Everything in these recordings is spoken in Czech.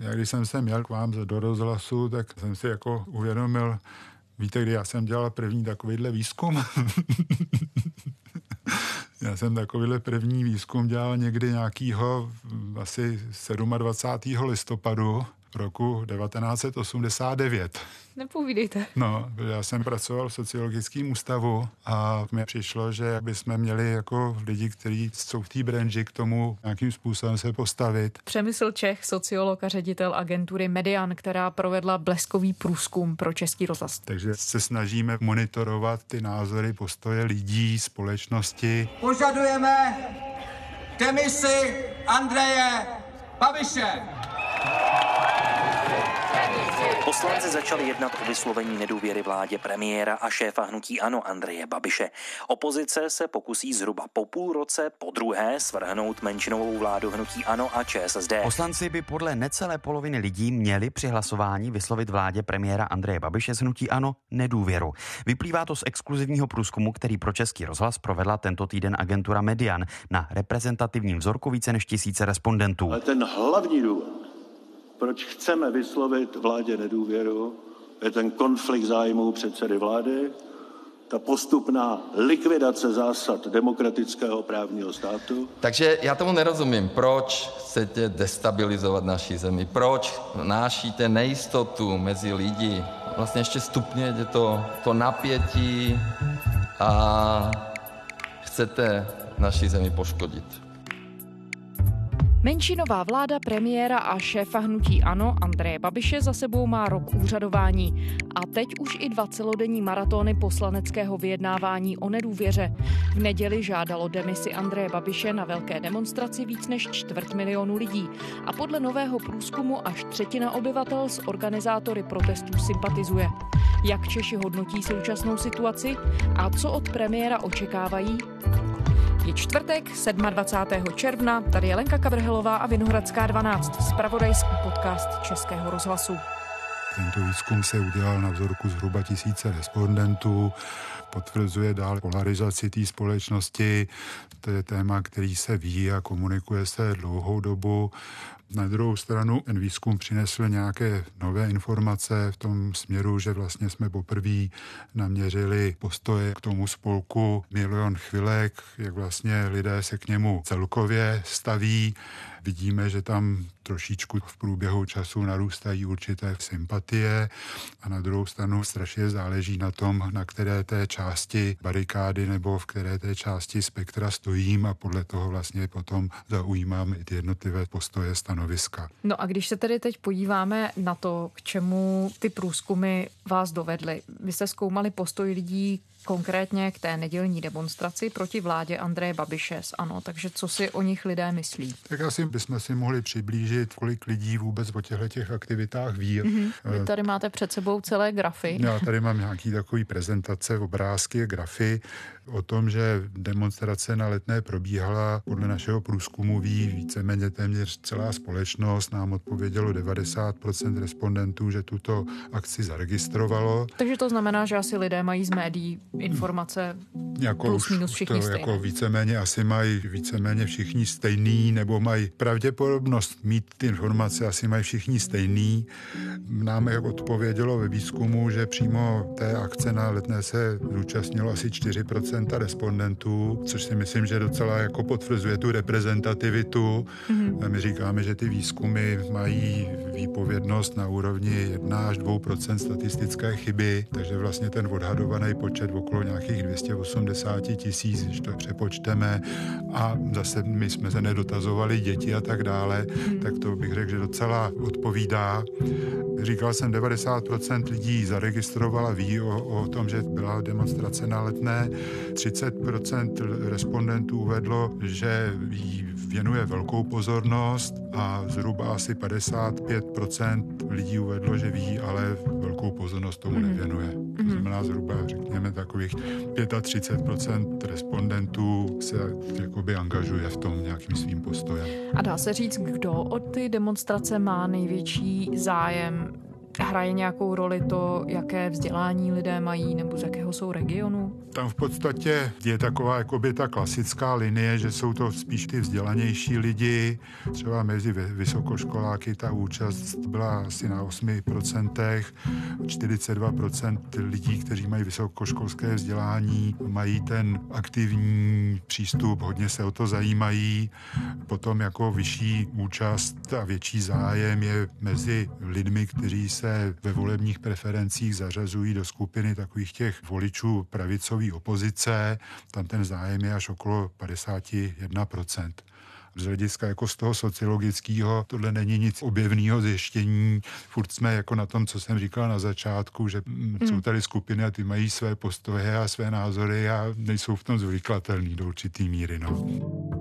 Já když jsem se měl k vám do rozhlasu, tak jsem si jako uvědomil, víte, kdy já jsem dělal první takovýhle výzkum? Já jsem takovýhle první výzkum dělal někdy nějakýho asi 27. listopadu roku 1989. Nepovídejte. No, já jsem pracoval v sociologickém ústavu a mi přišlo, že bychom měli jako lidi, kteří jsou v té branži k tomu nějakým způsobem se postavit. Přemysl Čech, sociolog a ředitel agentury Median, která provedla bleskový průzkum pro Český rozhlas. Takže se snažíme monitorovat ty názory, postoje lidí, společnosti. Požadujeme demisi Andreje Babiše. Poslanci začali jednat o vyslovení nedůvěry vládě premiéra a šéfa hnutí Ano Andreje Babiše. Opozice se pokusí zhruba po půl roce po druhé svrhnout menšinovou vládu hnutí Ano a ČSSD. Poslanci by podle necelé poloviny lidí měli při hlasování vyslovit vládě premiéra Andreje Babiše z hnutí Ano nedůvěru. Vyplývá to z exkluzivního průzkumu, který pro Český rozhlas provedla tento týden agentura Median na reprezentativním vzorku více než tisíce respondentů. Ale ten hlavní důvod, proč chceme vyslovit vládě nedůvěru, je ten konflikt zájmů předsedy vlády, ta postupná likvidace zásad demokratického právního státu. Takže já tomu nerozumím, proč chcete destabilizovat naši zemi, proč nášíte nejistotu mezi lidi, vlastně ještě stupňujete to, to napětí a chcete naši zemi poškodit. Menšinová vláda premiéra a šéfa hnutí Ano Andreje Babiše za sebou má rok úřadování a teď už i dva celodenní maratony poslaneckého vyjednávání o nedůvěře. V neděli žádalo demisi Andreje Babiše na velké demonstraci víc než čtvrt milionu lidí a podle nového průzkumu až třetina obyvatel s organizátory protestů sympatizuje. Jak Češi hodnotí současnou situaci a co od premiéra očekávají? Je čtvrtek, 27. června, tady je Lenka Kavrhelová a Vinohradská 12, spravodajský podcast Českého rozhlasu. Tento výzkum se udělal na vzorku zhruba tisíce respondentů, potvrzuje dál polarizaci té společnosti. To je téma, který se ví a komunikuje se dlouhou dobu. Na druhou stranu ten výzkum přinesl nějaké nové informace v tom směru, že vlastně jsme poprvé naměřili postoje k tomu spolku Milion chvilek, jak vlastně lidé se k němu celkově staví. Vidíme, že tam trošičku v průběhu času narůstají určité sympatie a na druhou stranu strašně záleží na tom, na které té části barikády nebo v které té části spektra stojím a podle toho vlastně potom zaujímám i ty jednotlivé postoje stanoviska. No a když se tedy teď podíváme na to, k čemu ty průzkumy vás dovedly. Vy jste zkoumali postoj lidí konkrétně k té nedělní demonstraci proti vládě Andreje Babiše ANO. Takže co si o nich lidé myslí? Tak asi bychom si mohli přiblížit, kolik lidí vůbec o těchto těch aktivitách ví. Mm-hmm. Vy tady máte před sebou celé grafy. Já tady mám nějaký takový prezentace, obrázky, grafy o tom, že demonstrace na letné probíhala. Podle našeho průzkumu ví víceméně téměř celá společnost. Nám odpovědělo 90% respondentů, že tuto akci zaregistrovalo. Takže to znamená, že asi lidé mají z médií informace jako plus minus všichni to stejné. Jako víceméně asi mají víceméně všichni stejný, nebo mají pravděpodobnost mít ty informace, asi mají všichni stejný. Nám jak odpovědělo ve výzkumu, že přímo té akce na letné se zúčastnilo asi 4% respondentů, což si myslím, že docela jako potvrzuje tu reprezentativitu. Mm-hmm. My říkáme, že ty výzkumy mají výpovědnost na úrovni 1 až 2% statistické chyby, takže vlastně ten odhadovaný počet okolo nějakých 280 tisíc, když to přepočteme a zase my jsme se nedotazovali děti a tak dále, hmm. tak to bych řekl, že docela odpovídá. Říkal jsem, 90% lidí zaregistrovala, ví o, o tom, že byla demonstrace na letné. 30% respondentů uvedlo, že jí věnuje velkou pozornost a zhruba asi 55% lidí uvedlo, že ví, ale velkou pozornost tomu mm-hmm. nevěnuje. To mhm. znamená zhruba, řekněme, takových 35% respondentů se jakoby angažuje v tom nějakým svým postojem. A dá se říct, kdo od ty demonstrace má největší zájem Hraje nějakou roli to, jaké vzdělání lidé mají nebo z jakého jsou regionu? Tam v podstatě je taková jakoby ta klasická linie, že jsou to spíš ty vzdělanější lidi. Třeba mezi vysokoškoláky ta účast byla asi na 8%, 42% lidí, kteří mají vysokoškolské vzdělání, mají ten aktivní přístup, hodně se o to zajímají. Potom jako vyšší účast a větší zájem je mezi lidmi, kteří se ve volebních preferencích zařazují do skupiny takových těch voličů pravicové opozice. Tam ten zájem je až okolo 51% z hlediska jako z toho sociologického, tohle není nic objevného zjištění. Furt jsme jako na tom, co jsem říkal na začátku, že mm. jsou tady skupiny a ty mají své postoje a své názory a nejsou v tom zvyklatelný do určitý míry. No.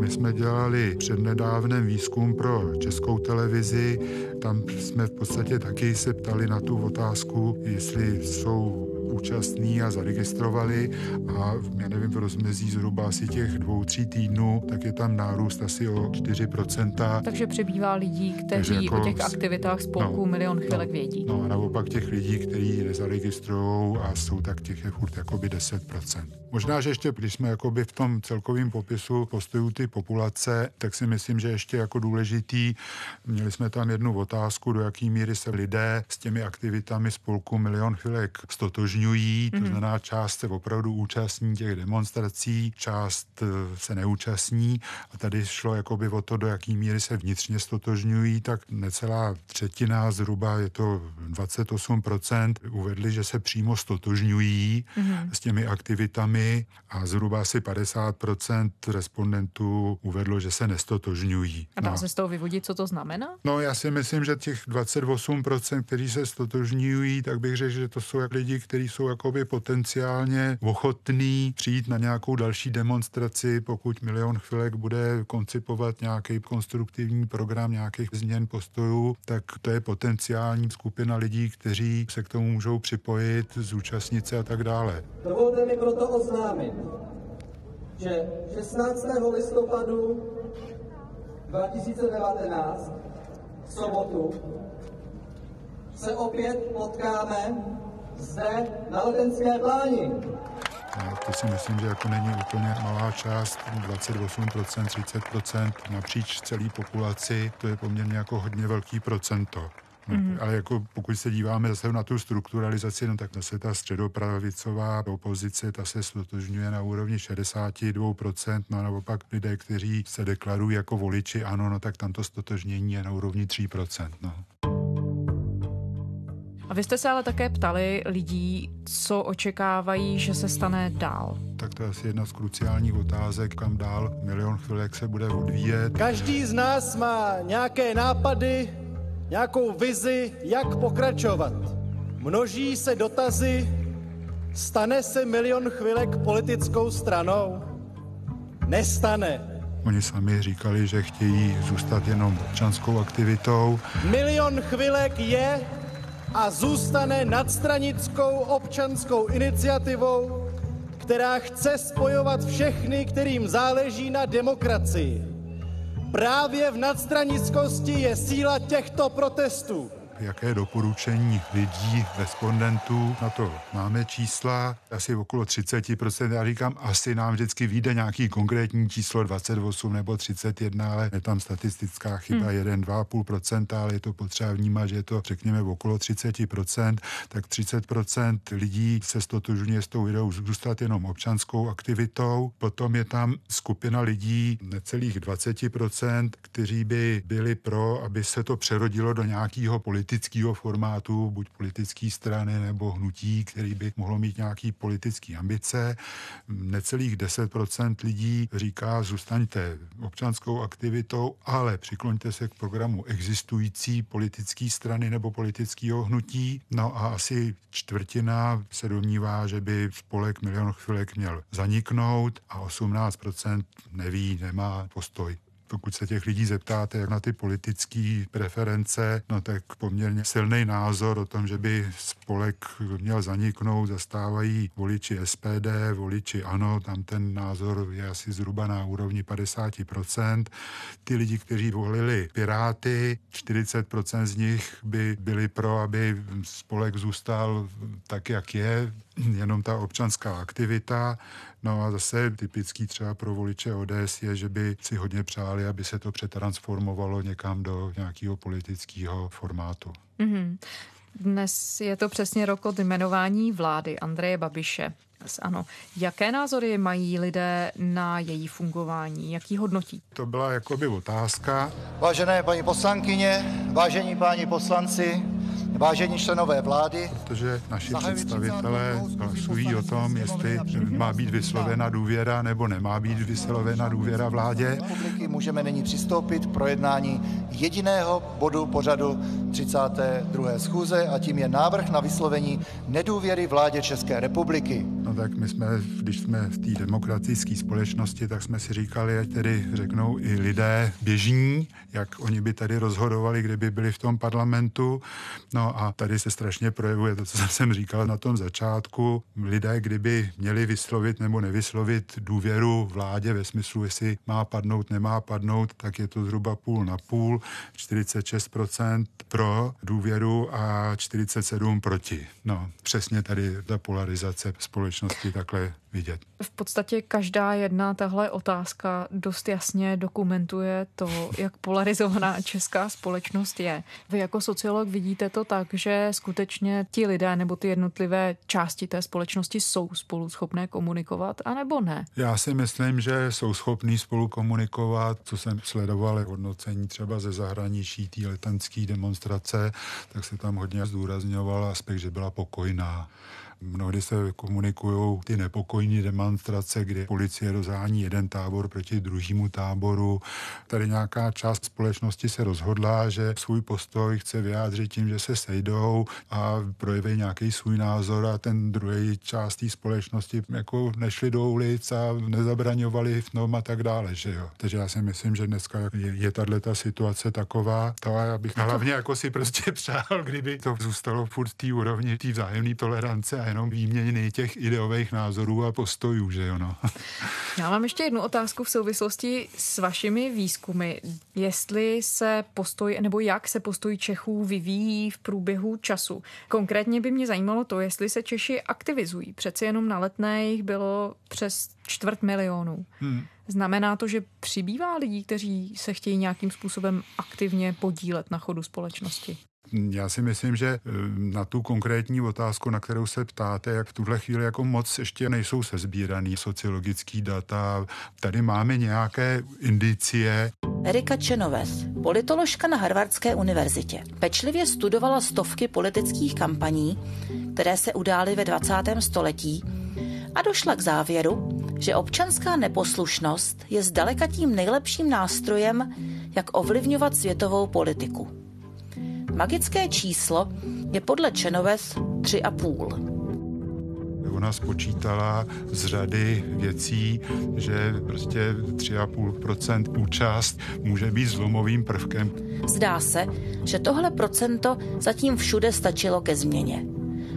My jsme dělali přednedávném výzkum pro českou televizi. Tam jsme v podstatě taky se ptali na tu otázku, jestli jsou účastní a zaregistrovali a já nevím, v rozmezí zhruba asi těch dvou, tří týdnů, tak je tam nárůst asi o 4%. Takže přibývá lidí, kteří jako, o těch aktivitách spolku no, Milion chvilek no, vědí. No a naopak těch lidí, kteří nezaregistrují a jsou tak těch je furt jakoby 10%. Možná, že ještě, když jsme jakoby v tom celkovém popisu postojů ty populace, tak si myslím, že ještě jako důležitý, měli jsme tam jednu otázku, do jaký míry se lidé s těmi aktivitami spolku Milion chvilek stotožní zúčastňují, to mhm. znamená část se opravdu účastní těch demonstrací, část eh, se neúčastní a tady šlo jakoby o to, do jaký míry se vnitřně stotožňují, tak necelá třetina, zhruba je to 28%, uvedli, že se přímo stotožňují mm-hmm. s těmi aktivitami a zhruba asi 50% respondentů uvedlo, že se nestotožňují. A dá no. se z toho vyvodit, co to znamená? No já si myslím, že těch 28%, kteří se stotožňují, tak bych řekl, že to jsou lidi, kteří jsou jakoby potenciálně ochotný přijít na nějakou další demonstraci, pokud Milion chvilek bude koncipovat nějaký konstruktivní program nějakých změn postojů, tak to je potenciální skupina lidí, kteří se k tomu můžou připojit, zúčastnit se a tak dále. Dovolte mi proto oznámit, že 16. listopadu 2019 v sobotu se opět potkáme zde na Letenské pláni. To si myslím, že jako není úplně malá část, 28%, 30% napříč celé populaci, to je poměrně jako hodně velký procento. No, mm-hmm. Ale jako pokud se díváme zase na tu strukturalizaci, no tak se ta středopravicová opozice, ta se stotožňuje na úrovni 62%, no a naopak lidé, kteří se deklarují jako voliči, ano, no tak tam to stotožnění je na úrovni 3%. No. A vy jste se ale také ptali lidí, co očekávají, že se stane dál. Tak to je asi jedna z kruciálních otázek, kam dál milion chvilek se bude odvíjet. Každý z nás má nějaké nápady, nějakou vizi, jak pokračovat. Množí se dotazy, stane se milion chvilek politickou stranou? Nestane. Oni sami říkali, že chtějí zůstat jenom občanskou aktivitou. Milion chvilek je a zůstane nadstranickou občanskou iniciativou, která chce spojovat všechny, kterým záleží na demokracii. Právě v nadstranickosti je síla těchto protestů jaké doporučení lidí, respondentů. Na to máme čísla, asi okolo 30%. Já říkám, asi nám vždycky vyjde nějaký konkrétní číslo 28 nebo 31, ale je tam statistická chyba hmm. 1-2,5%, ale je to potřeba vnímat, že je to řekněme okolo 30%, tak 30% lidí se stotožňuje s tou ideou zůstat jenom občanskou aktivitou. Potom je tam skupina lidí, necelých 20%, kteří by byli pro, aby se to přerodilo do nějakého politického politického formátu, buď politické strany nebo hnutí, který by mohlo mít nějaký politický ambice. Necelých 10% lidí říká, zůstaňte občanskou aktivitou, ale přikloňte se k programu existující politické strany nebo politického hnutí. No a asi čtvrtina se domnívá, že by spolek Milion chvilek měl zaniknout a 18% neví, nemá postoj. Pokud se těch lidí zeptáte, jak na ty politické preference, no tak poměrně silný názor o tom, že by spolek měl zaniknout, zastávají voliči SPD, voliči ANO, tam ten názor je asi zhruba na úrovni 50%. Ty lidi, kteří volili Piráty, 40% z nich by byli pro, aby spolek zůstal tak, jak je, jenom ta občanská aktivita. No a zase typický třeba pro voliče ODS je, že by si hodně přáli, aby se to přetransformovalo někam do nějakého politického formátu. Mm-hmm. Dnes je to přesně rok od jmenování vlády Andreje Babiše. Ano. Jaké názory mají lidé na její fungování? Jaký hodnotí? To byla jakoby otázka. Vážené paní poslankyně, vážení páni poslanci, Vážení členové vlády, protože naši představitelé hlasují o tom, jestli má být vyslovena důvěra nebo nemá být vyslovena důvěra vládě. Republiky můžeme nyní přistoupit k projednání jediného bodu pořadu 32. schůze a tím je návrh na vyslovení nedůvěry vládě České republiky. No tak my jsme, když jsme v té demokratické společnosti, tak jsme si říkali, ať tedy řeknou i lidé běžní, jak oni by tady rozhodovali, kdyby byli v tom parlamentu. No a tady se strašně projevuje to, co jsem říkal na tom začátku. Lidé, kdyby měli vyslovit nebo nevyslovit důvěru vládě ve smyslu, jestli má padnout, nemá padnout, tak je to zhruba půl na půl, 46% pro důvěru a 47% proti. No, přesně tady ta polarizace společnosti takhle vidět. V podstatě každá jedna tahle otázka dost jasně dokumentuje to, jak polarizovaná česká společnost je. Vy jako sociolog vidíte to tak, že skutečně ti lidé nebo ty jednotlivé části té společnosti jsou spolu schopné komunikovat, anebo ne? Já si myslím, že jsou schopní spolu komunikovat, co jsem sledoval hodnocení třeba ze zahraničí té letenské demonstrace, tak se tam hodně zdůrazňoval aspekt, že byla pokojná. Mnohdy se komunikují ty nepokojní demonstrace, kdy policie rozhání jeden tábor proti druhému táboru. Tady nějaká část společnosti se rozhodla, že svůj postoj chce vyjádřit tím, že se sejdou a projeví nějaký svůj názor a ten druhý část té společnosti jako nešli do ulic a nezabraňovali v tom a tak dále, že jo. Takže já si myslím, že dneska je, je tahle ta situace taková, to já bych hlavně jako si prostě přál, kdyby to zůstalo furt v té úrovni té vzájemné tolerance jenom výměny těch ideových názorů a postojů, že jo, no. Já mám ještě jednu otázku v souvislosti s vašimi výzkumy. Jestli se postoj, nebo jak se postoj Čechů vyvíjí v průběhu času. Konkrétně by mě zajímalo to, jestli se Češi aktivizují. Přeci jenom na letné jich bylo přes čtvrt milionu. Hmm. Znamená to, že přibývá lidí, kteří se chtějí nějakým způsobem aktivně podílet na chodu společnosti? Já si myslím, že eh, na tu konkrétní otázku, na kterou se ptáte, jak v tuhle chvíli jako moc ještě nejsou sezbíraný sociologický data. Tady máme nějaké indicie. Erika Čenoves, politoložka na Harvardské univerzitě, pečlivě studovala stovky politických kampaní, které se udály ve 20. století a došla k závěru, že občanská neposlušnost je zdaleka tím nejlepším nástrojem, jak ovlivňovat světovou politiku. Magické číslo je podle Čenoves 3,5. Ona spočítala z řady věcí, že prostě 3,5% účast může být zlomovým prvkem. Zdá se, že tohle procento zatím všude stačilo ke změně.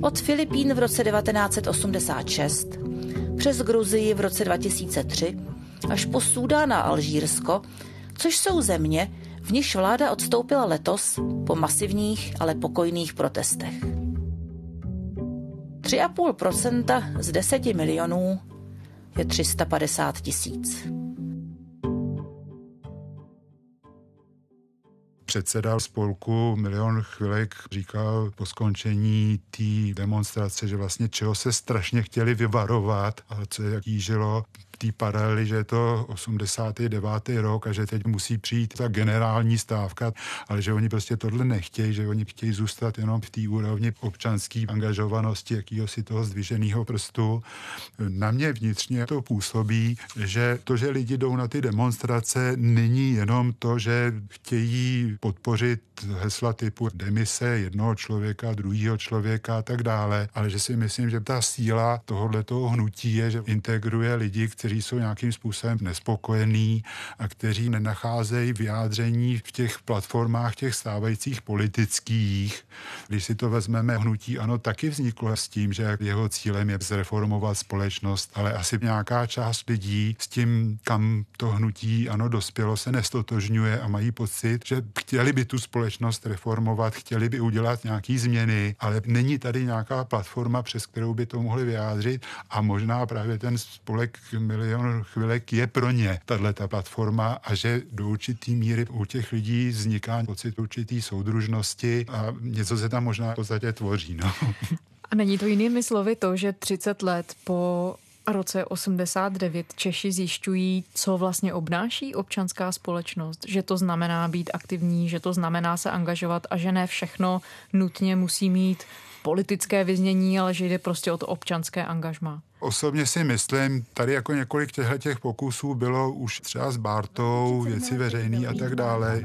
Od Filipín v roce 1986 přes Gruzii v roce 2003 až po Súdán a Alžírsko, což jsou země, v níž vláda odstoupila letos po masivních, ale pokojných protestech. 3,5% z 10 milionů je 350 tisíc. předseda spolku Milion chvilek říkal po skončení té demonstrace, že vlastně čeho se strašně chtěli vyvarovat a co je jížilo té paralely, že je to 89. rok a že teď musí přijít ta generální stávka, ale že oni prostě tohle nechtějí, že oni chtějí zůstat jenom v té úrovni občanské angažovanosti, jakýho si toho zdviženého prstu. Na mě vnitřně to působí, že to, že lidi jdou na ty demonstrace, není jenom to, že chtějí podpořit hesla typu demise jednoho člověka, druhého člověka a tak dále, ale že si myslím, že ta síla tohoto hnutí je, že integruje lidi, kteří kteří jsou nějakým způsobem nespokojení a kteří nenacházejí vyjádření v těch platformách těch stávajících politických. Když si to vezmeme, hnutí ano taky vzniklo s tím, že jeho cílem je zreformovat společnost, ale asi nějaká část lidí s tím, kam to hnutí ano dospělo, se nestotožňuje a mají pocit, že chtěli by tu společnost reformovat, chtěli by udělat nějaký změny, ale není tady nějaká platforma, přes kterou by to mohli vyjádřit a možná právě ten spolek milion chvilek je pro ně tato platforma a že do určitý míry u těch lidí vzniká pocit určitý soudružnosti a něco se tam možná v podstatě tvoří. No. A není to jinými slovy to, že 30 let po roce 89 Češi zjišťují, co vlastně obnáší občanská společnost, že to znamená být aktivní, že to znamená se angažovat a že ne všechno nutně musí mít politické vyznění, ale že jde prostě o to občanské angažma. Osobně si myslím, tady jako několik těchto těch pokusů bylo už třeba s Bartou, věci veřejné a tak dále.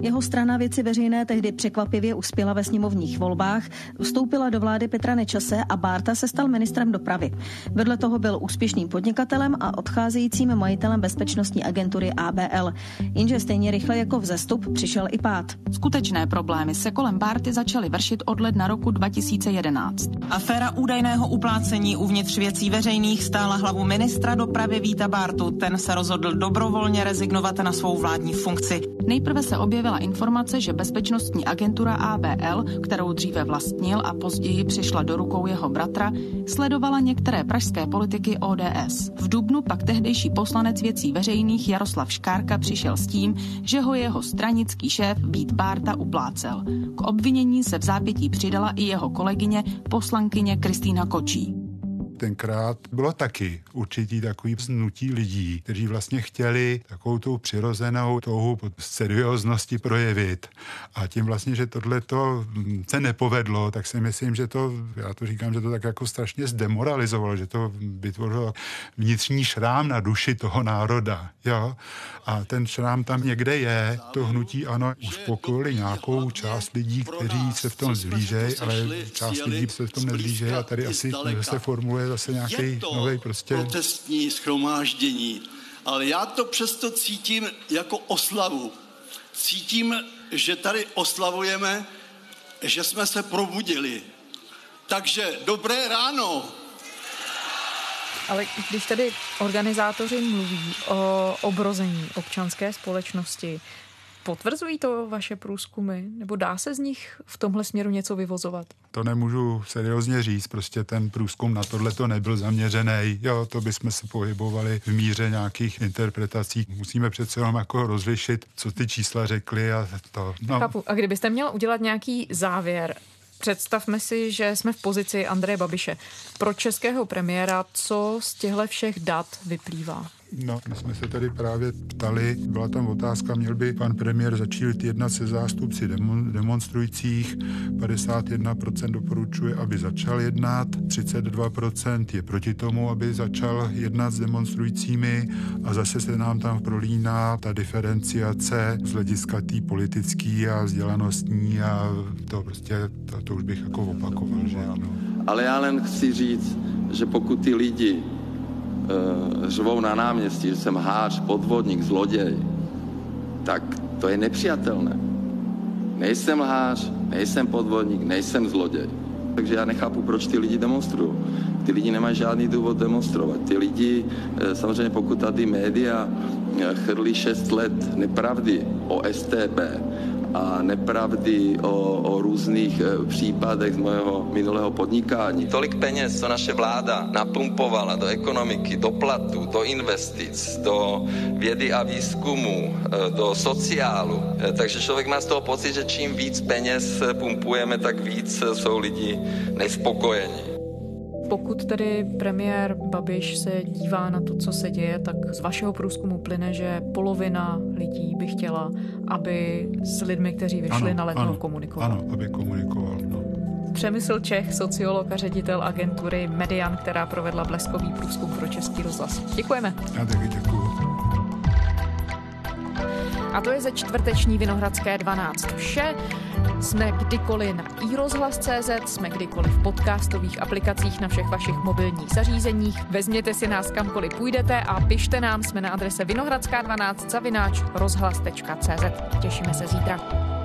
Jeho strana věci veřejné tehdy překvapivě uspěla ve sněmovních volbách, vstoupila do vlády Petra Nečase a Bárta se stal ministrem dopravy. Vedle toho byl úspěšným podnikatelem a odcházejícím majitelem bezpečnostní agentury ABL. Jenže stejně rychle jako vzestup přišel i pád. Skutečné problémy se kolem Bárty začaly vršit od ledna roku 2011. Aféra údajného uplácení uvnitř věcí věcí veřejných stála hlavu ministra dopravy Víta Bártu. Ten se rozhodl dobrovolně rezignovat na svou vládní funkci. Nejprve se objevila informace, že bezpečnostní agentura ABL, kterou dříve vlastnil a později přišla do rukou jeho bratra, sledovala některé pražské politiky ODS. V Dubnu pak tehdejší poslanec věcí veřejných Jaroslav Škárka přišel s tím, že ho jeho stranický šéf Vít Bárta uplácel. K obvinění se v zápětí přidala i jeho kolegyně, poslankyně Kristýna Kočí tenkrát bylo taky určitý takový vznutí lidí, kteří vlastně chtěli takovou tu přirozenou touhu serióznosti projevit. A tím vlastně, že tohle to se nepovedlo, tak si myslím, že to, já to říkám, že to tak jako strašně zdemoralizovalo, že to vytvořilo vnitřní šrám na duši toho národa. Jo? A ten šrám tam někde je, to hnutí ano, uspokojili nějakou část lidí, kteří se v tom zlížejí, ale část lidí se v tom nezlížejí a tady asi se formuluje zase nějaký nový prostě... protestní schromáždění, ale já to přesto cítím jako oslavu. Cítím, že tady oslavujeme, že jsme se probudili. Takže dobré ráno. Ale když tady organizátoři mluví o obrození občanské společnosti, Potvrzují to vaše průzkumy? Nebo dá se z nich v tomhle směru něco vyvozovat? To nemůžu seriózně říct, prostě ten průzkum na tohle to nebyl zaměřený. Jo, to bychom se pohybovali v míře nějakých interpretací. Musíme přece jenom jako rozlišit, co ty čísla řekly a to. No. Chápu. A kdybyste měl udělat nějaký závěr, Představme si, že jsme v pozici Andreje Babiše. Pro českého premiéra, co z těchto všech dat vyplývá? No, my jsme se tady právě ptali, byla tam otázka, měl by pan premiér začít jednat se zástupci demon, demonstrujících, 51% doporučuje, aby začal jednat, 32% je proti tomu, aby začal jednat s demonstrujícími a zase se nám tam prolíná ta diferenciace z hlediska té politický a vzdělanostní a to prostě, to, to už bych jako opakoval, že ano. Ale já jen chci říct, že pokud ty lidi řvou na náměstí, že jsem hář, podvodník, zloděj, tak to je nepřijatelné. Nejsem hář, nejsem podvodník, nejsem zloděj. Takže já nechápu, proč ty lidi demonstrují. Ty lidi nemají žádný důvod demonstrovat. Ty lidi, eh, samozřejmě pokud tady média eh, chrlí 6 let nepravdy o STB, a nepravdy o, o různých e, případech z mého minulého podnikání. Tolik peněz, co naše vláda napumpovala do ekonomiky, do platů, do investic, do vědy a výzkumu, e, do sociálu. E, takže člověk má z toho pocit, že čím víc peněz pumpujeme, tak víc jsou lidi nespokojení. Pokud tedy premiér Babiš se dívá na to, co se děje, tak z vašeho průzkumu plyne, že polovina lidí by chtěla, aby s lidmi, kteří vyšli ano, na letnou, ano, komunikoval. Ano, aby komunikoval. No. Přemysl Čech, sociolog a ředitel agentury Median, která provedla bleskový průzkum pro Český rozhlas. Děkujeme. Já taky děkuji. A to je ze čtvrteční Vinohradské 12 vše. Jsme kdykoliv na iRozhlas.cz, jsme kdykoliv v podcastových aplikacích na všech vašich mobilních zařízeních. Vezměte si nás kamkoliv půjdete a pište nám, jsme na adrese vinohradská12 zavináč rozhlas.cz. Těšíme se zítra.